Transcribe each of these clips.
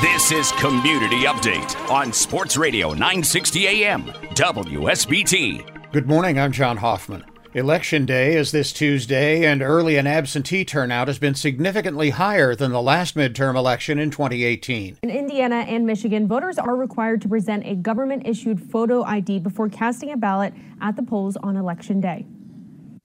This is Community Update on Sports Radio 960 AM, WSBT. Good morning, I'm John Hoffman. Election day is this Tuesday, and early and absentee turnout has been significantly higher than the last midterm election in 2018. In Indiana and Michigan, voters are required to present a government issued photo ID before casting a ballot at the polls on election day.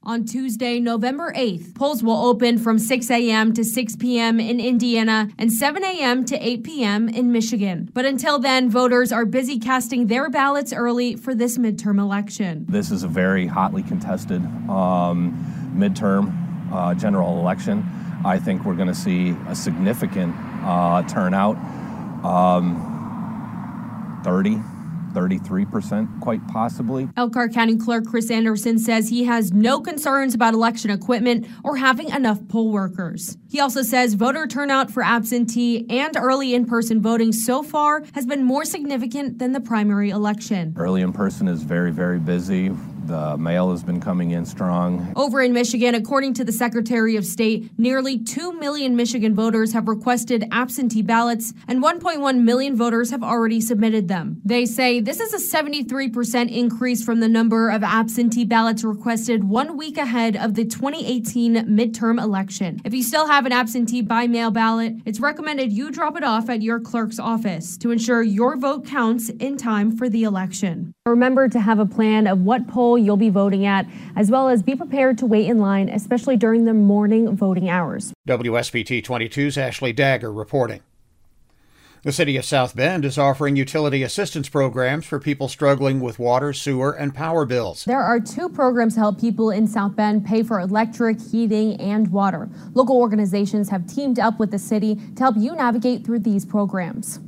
On Tuesday, November 8th, polls will open from 6 a.m. to 6 p.m. in Indiana and 7 a.m. to 8 p.m. in Michigan. But until then, voters are busy casting their ballots early for this midterm election. This is a very hotly contested um, midterm uh, general election. I think we're going to see a significant uh, turnout um, 30 33%, quite possibly. Elkhart County Clerk Chris Anderson says he has no concerns about election equipment or having enough poll workers. He also says voter turnout for absentee and early in person voting so far has been more significant than the primary election. Early in person is very, very busy. The mail has been coming in strong. Over in Michigan, according to the Secretary of State, nearly 2 million Michigan voters have requested absentee ballots, and 1.1 million voters have already submitted them. They say this is a 73% increase from the number of absentee ballots requested one week ahead of the 2018 midterm election. If you still have an absentee by mail ballot, it's recommended you drop it off at your clerk's office to ensure your vote counts in time for the election. Remember to have a plan of what you'll be voting at, as well as be prepared to wait in line, especially during the morning voting hours. WSBT 22's Ashley Dagger reporting. The city of South Bend is offering utility assistance programs for people struggling with water, sewer, and power bills. There are two programs to help people in South Bend pay for electric, heating, and water. Local organizations have teamed up with the city to help you navigate through these programs.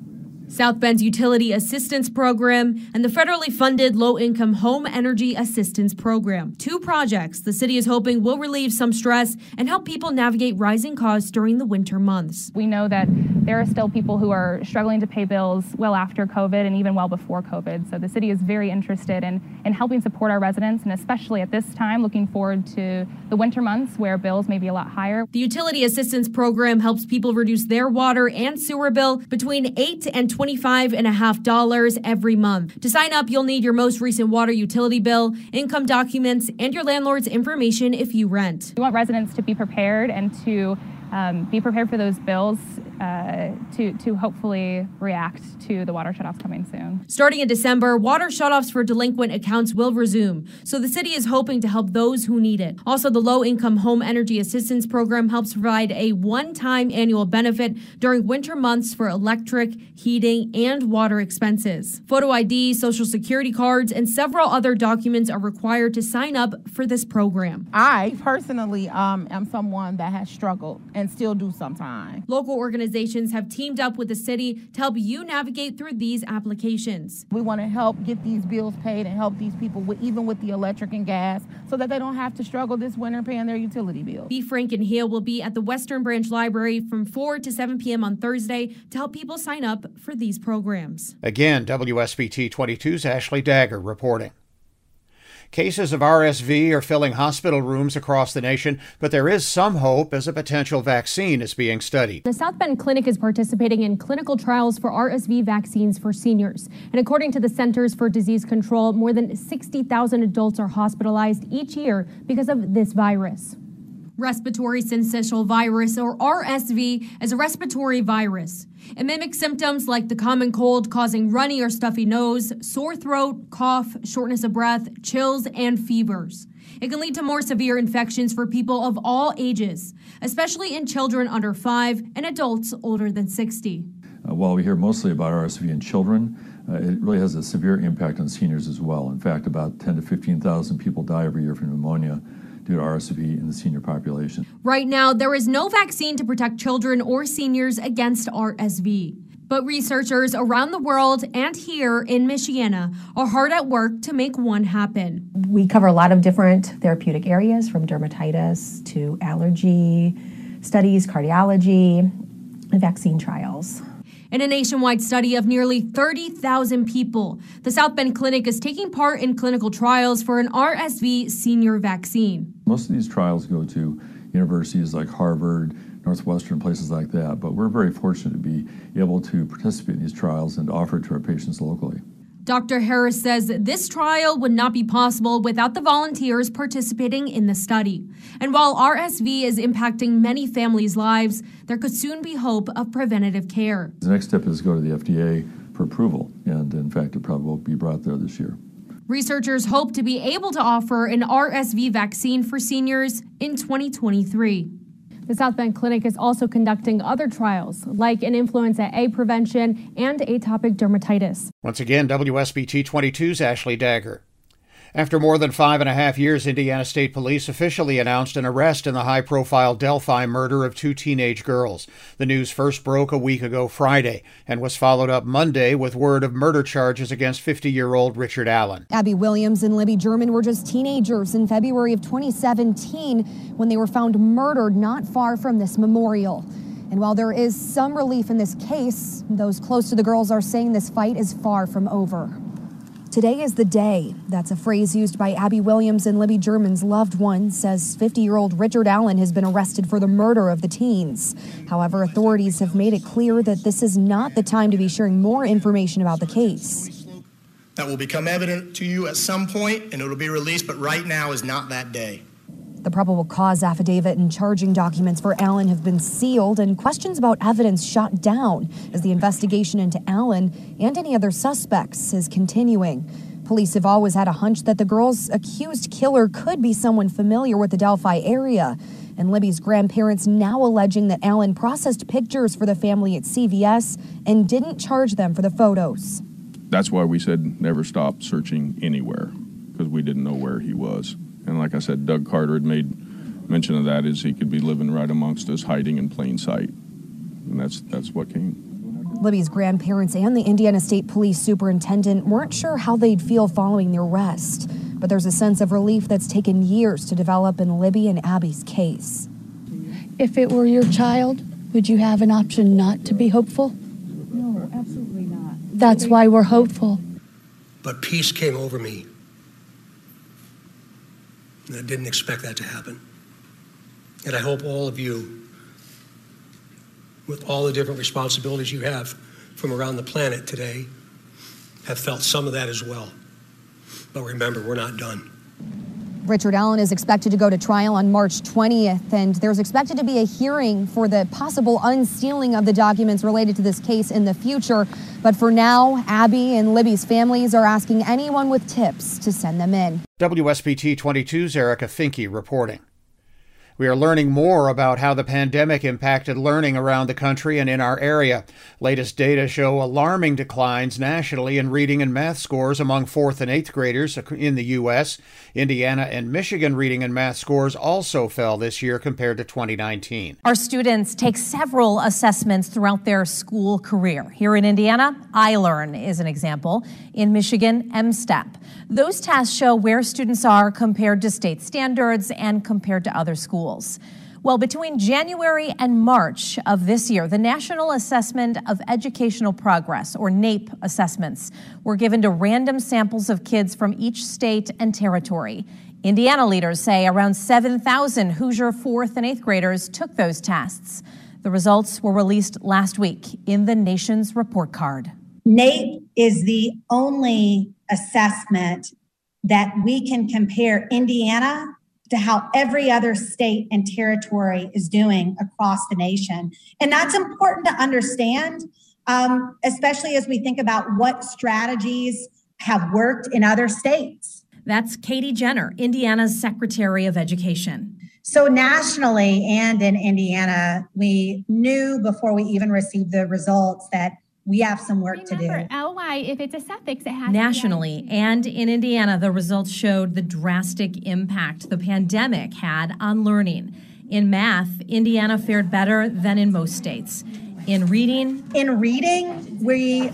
South Bend's Utility Assistance Program, and the federally funded Low Income Home Energy Assistance Program. Two projects the city is hoping will relieve some stress and help people navigate rising costs during the winter months. We know that there are still people who are struggling to pay bills well after COVID and even well before COVID. So the city is very interested in, in helping support our residents, and especially at this time, looking forward to the winter months where bills may be a lot higher. The Utility Assistance Program helps people reduce their water and sewer bill between 8 and $25.5 every month. To sign up, you'll need your most recent water utility bill, income documents, and your landlord's information if you rent. We want residents to be prepared and to um, be prepared for those bills uh, to, to hopefully react to the water shutoffs coming soon. Starting in December, water shutoffs for delinquent accounts will resume, so the city is hoping to help those who need it. Also, the Low Income Home Energy Assistance Program helps provide a one time annual benefit during winter months for electric, heating, and water expenses. Photo ID, social security cards, and several other documents are required to sign up for this program. I personally um, am someone that has struggled and still do sometimes. Local organizations have teamed up with the city to help you navigate through these applications. We want to help get these bills paid and help these people with even with the electric and gas so that they don't have to struggle this winter paying their utility bills. B. Frank and Hill will be at the Western Branch Library from 4 to 7 p.m. on Thursday to help people sign up for these programs. Again, WSBT 22's Ashley Dagger reporting. Cases of RSV are filling hospital rooms across the nation, but there is some hope as a potential vaccine is being studied. The South Bend Clinic is participating in clinical trials for RSV vaccines for seniors. And according to the Centers for Disease Control, more than 60,000 adults are hospitalized each year because of this virus. Respiratory syncytial virus, or RSV, is a respiratory virus. It mimics symptoms like the common cold, causing runny or stuffy nose, sore throat, cough, shortness of breath, chills, and fevers. It can lead to more severe infections for people of all ages, especially in children under five and adults older than 60. Uh, while we hear mostly about RSV in children, uh, it really has a severe impact on seniors as well. In fact, about 10 to 15,000 people die every year from pneumonia to RSV in the senior population. Right now, there is no vaccine to protect children or seniors against RSV. But researchers around the world and here in Michiana are hard at work to make one happen. We cover a lot of different therapeutic areas from dermatitis to allergy studies, cardiology, and vaccine trials. In a nationwide study of nearly 30,000 people, the South Bend Clinic is taking part in clinical trials for an RSV senior vaccine. Most of these trials go to universities like Harvard, Northwestern, places like that, but we're very fortunate to be able to participate in these trials and offer it to our patients locally. Dr. Harris says this trial would not be possible without the volunteers participating in the study. And while RSV is impacting many families' lives, there could soon be hope of preventative care. The next step is to go to the FDA for approval, and in fact, it probably will be brought there this year. Researchers hope to be able to offer an RSV vaccine for seniors in 2023. The South Bend Clinic is also conducting other trials, like an influenza A prevention and atopic dermatitis. Once again, WSBT 22's Ashley Dagger. After more than five and a half years, Indiana State Police officially announced an arrest in the high profile Delphi murder of two teenage girls. The news first broke a week ago Friday and was followed up Monday with word of murder charges against 50 year old Richard Allen. Abby Williams and Libby German were just teenagers in February of 2017 when they were found murdered not far from this memorial. And while there is some relief in this case, those close to the girls are saying this fight is far from over. Today is the day. That's a phrase used by Abby Williams and Libby German's loved one, says 50 year old Richard Allen has been arrested for the murder of the teens. However, authorities have made it clear that this is not the time to be sharing more information about the case. That will become evident to you at some point and it'll be released, but right now is not that day. The probable cause affidavit and charging documents for Allen have been sealed, and questions about evidence shot down as the investigation into Allen and any other suspects is continuing. Police have always had a hunch that the girl's accused killer could be someone familiar with the Delphi area. And Libby's grandparents now alleging that Allen processed pictures for the family at CVS and didn't charge them for the photos. That's why we said never stop searching anywhere, because we didn't know where he was. And like I said, Doug Carter had made mention of that is he could be living right amongst us, hiding in plain sight. And that's that's what came. Libby's grandparents and the Indiana State Police Superintendent weren't sure how they'd feel following the arrest, but there's a sense of relief that's taken years to develop in Libby and Abby's case. If it were your child, would you have an option not to be hopeful? No, absolutely not. That's why we're hopeful. But peace came over me I didn't expect that to happen. And I hope all of you, with all the different responsibilities you have from around the planet today, have felt some of that as well. But remember, we're not done. Richard Allen is expected to go to trial on March 20th, and there's expected to be a hearing for the possible unsealing of the documents related to this case in the future. But for now, Abby and Libby's families are asking anyone with tips to send them in. WSBT 22's Erica Finke reporting. We are learning more about how the pandemic impacted learning around the country and in our area. Latest data show alarming declines nationally in reading and math scores among 4th and 8th graders in the U.S. Indiana and Michigan reading and math scores also fell this year compared to 2019. Our students take several assessments throughout their school career. Here in Indiana, iLearn is an example. In Michigan, MSTEP. Those tests show where students are compared to state standards and compared to other schools. Well, between January and March of this year, the National Assessment of Educational Progress, or NAEP assessments, were given to random samples of kids from each state and territory. Indiana leaders say around 7,000 Hoosier fourth and eighth graders took those tests. The results were released last week in the nation's report card. NAEP is the only assessment that we can compare Indiana to how every other state and territory is doing across the nation. And that's important to understand, um, especially as we think about what strategies have worked in other states. That's Katie Jenner, Indiana's Secretary of Education. So, nationally and in Indiana, we knew before we even received the results that we have some work to do. LY, if it's a suffix, it has Nationally and in Indiana, the results showed the drastic impact the pandemic had on learning. In math, Indiana fared better than in most states. In reading, in reading, we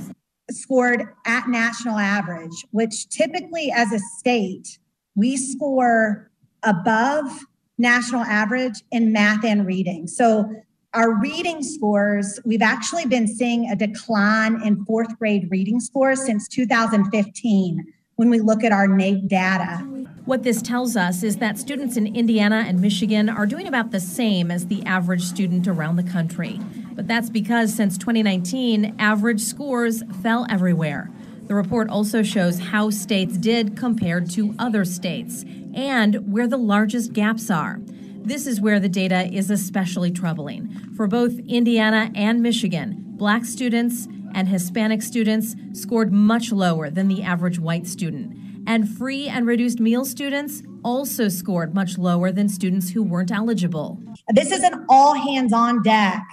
scored at national average, which typically as a state, we score above national average in math and reading. So our reading scores, we've actually been seeing a decline in fourth grade reading scores since 2015 when we look at our NAEP data. What this tells us is that students in Indiana and Michigan are doing about the same as the average student around the country. But that's because since 2019, average scores fell everywhere. The report also shows how states did compared to other states and where the largest gaps are. This is where the data is especially troubling. For both Indiana and Michigan, black students and Hispanic students scored much lower than the average white student. And free and reduced meal students also scored much lower than students who weren't eligible. This is an all hands on deck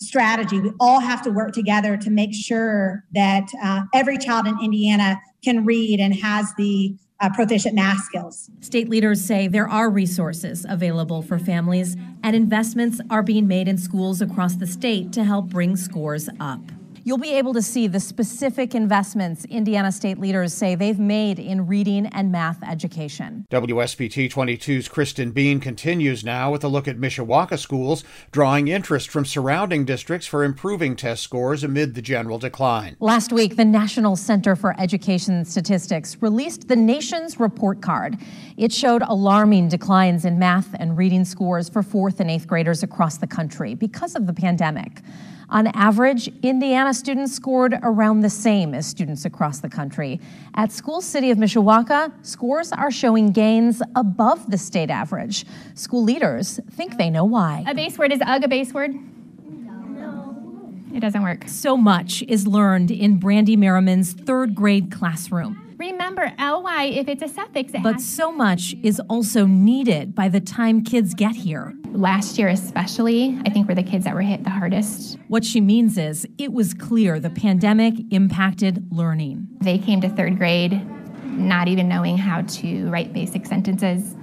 strategy. We all have to work together to make sure that uh, every child in Indiana can read and has the uh, proficient math skills. State leaders say there are resources available for families, and investments are being made in schools across the state to help bring scores up. You'll be able to see the specific investments Indiana state leaders say they've made in reading and math education. WSBT 22's Kristen Bean continues now with a look at Mishawaka schools, drawing interest from surrounding districts for improving test scores amid the general decline. Last week, the National Center for Education Statistics released the nation's report card. It showed alarming declines in math and reading scores for fourth and eighth graders across the country because of the pandemic. On average, Indiana students scored around the same as students across the country. At School City of Mishawaka, scores are showing gains above the state average. School leaders think they know why. A base word is UG a base word? No. It doesn't work. So much is learned in Brandy Merriman's third grade classroom. Remember, ly, if it's a suffix, it But so much is also needed by the time kids get here. Last year, especially, I think were the kids that were hit the hardest. What she means is it was clear the pandemic impacted learning. They came to third grade not even knowing how to write basic sentences.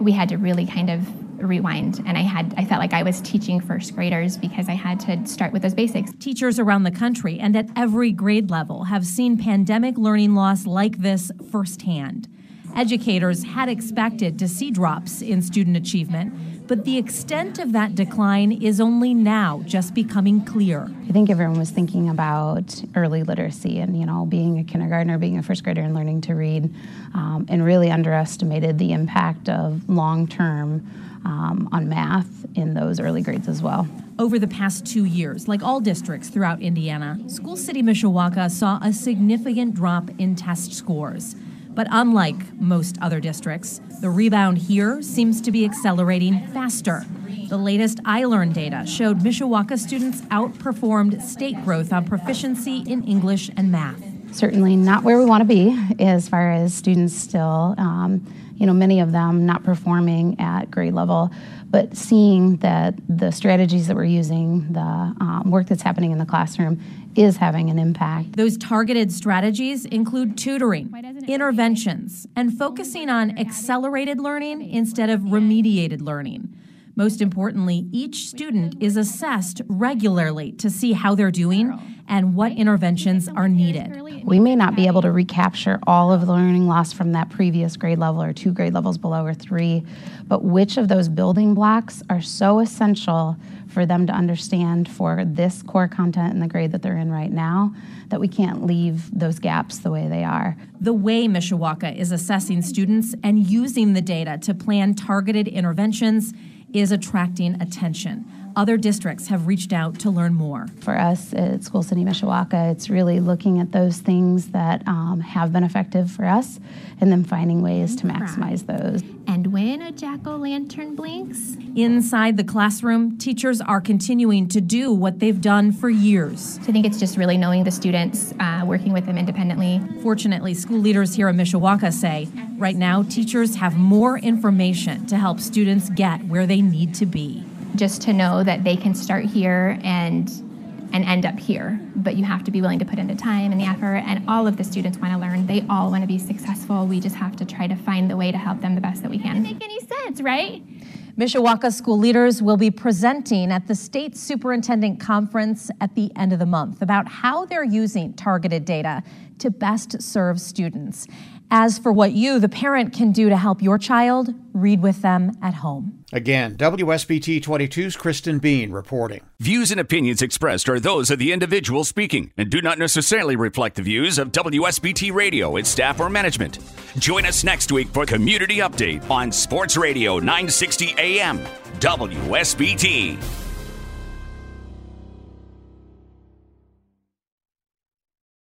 We had to really kind of rewind and I had I felt like I was teaching first graders because I had to start with those basics. Teachers around the country and at every grade level have seen pandemic learning loss like this firsthand. Educators had expected to see drops in student achievement, but the extent of that decline is only now just becoming clear. I think everyone was thinking about early literacy and, you know, being a kindergartner, being a first grader, and learning to read, um, and really underestimated the impact of long term um, on math in those early grades as well. Over the past two years, like all districts throughout Indiana, School City Mishawaka saw a significant drop in test scores. But unlike most other districts, the rebound here seems to be accelerating faster. The latest iLearn data showed Mishawaka students outperformed state growth on proficiency in English and math. Certainly not where we want to be as far as students still. Um, you know, many of them not performing at grade level, but seeing that the strategies that we're using, the um, work that's happening in the classroom is having an impact. Those targeted strategies include tutoring, interventions, and focusing on accelerated learning instead of remediated learning. Most importantly, each student is assessed regularly to see how they're doing and what interventions are needed. We may not be able to recapture all of the learning loss from that previous grade level or two grade levels below or three, but which of those building blocks are so essential for them to understand for this core content in the grade that they're in right now that we can't leave those gaps the way they are. The way Mishawaka is assessing students and using the data to plan targeted interventions is attracting attention. Other districts have reached out to learn more. For us at School City Mishawaka, it's really looking at those things that um, have been effective for us and then finding ways to maximize those. And when a jack o' lantern blinks, inside the classroom, teachers are continuing to do what they've done for years. So I think it's just really knowing the students, uh, working with them independently. Fortunately, school leaders here in Mishawaka say right now teachers have more information to help students get where they need to be just to know that they can start here and and end up here. But you have to be willing to put in the time and the effort, and all of the students want to learn. They all want to be successful. We just have to try to find the way to help them the best that we can. Make any sense, right? Mishawaka school leaders will be presenting at the state superintendent conference at the end of the month about how they're using targeted data to best serve students. As for what you, the parent, can do to help your child, read with them at home. Again, WSBT 22's Kristen Bean reporting. Views and opinions expressed are those of the individual speaking and do not necessarily reflect the views of WSBT Radio, its staff, or management. Join us next week for Community Update on Sports Radio 960 AM, WSBT.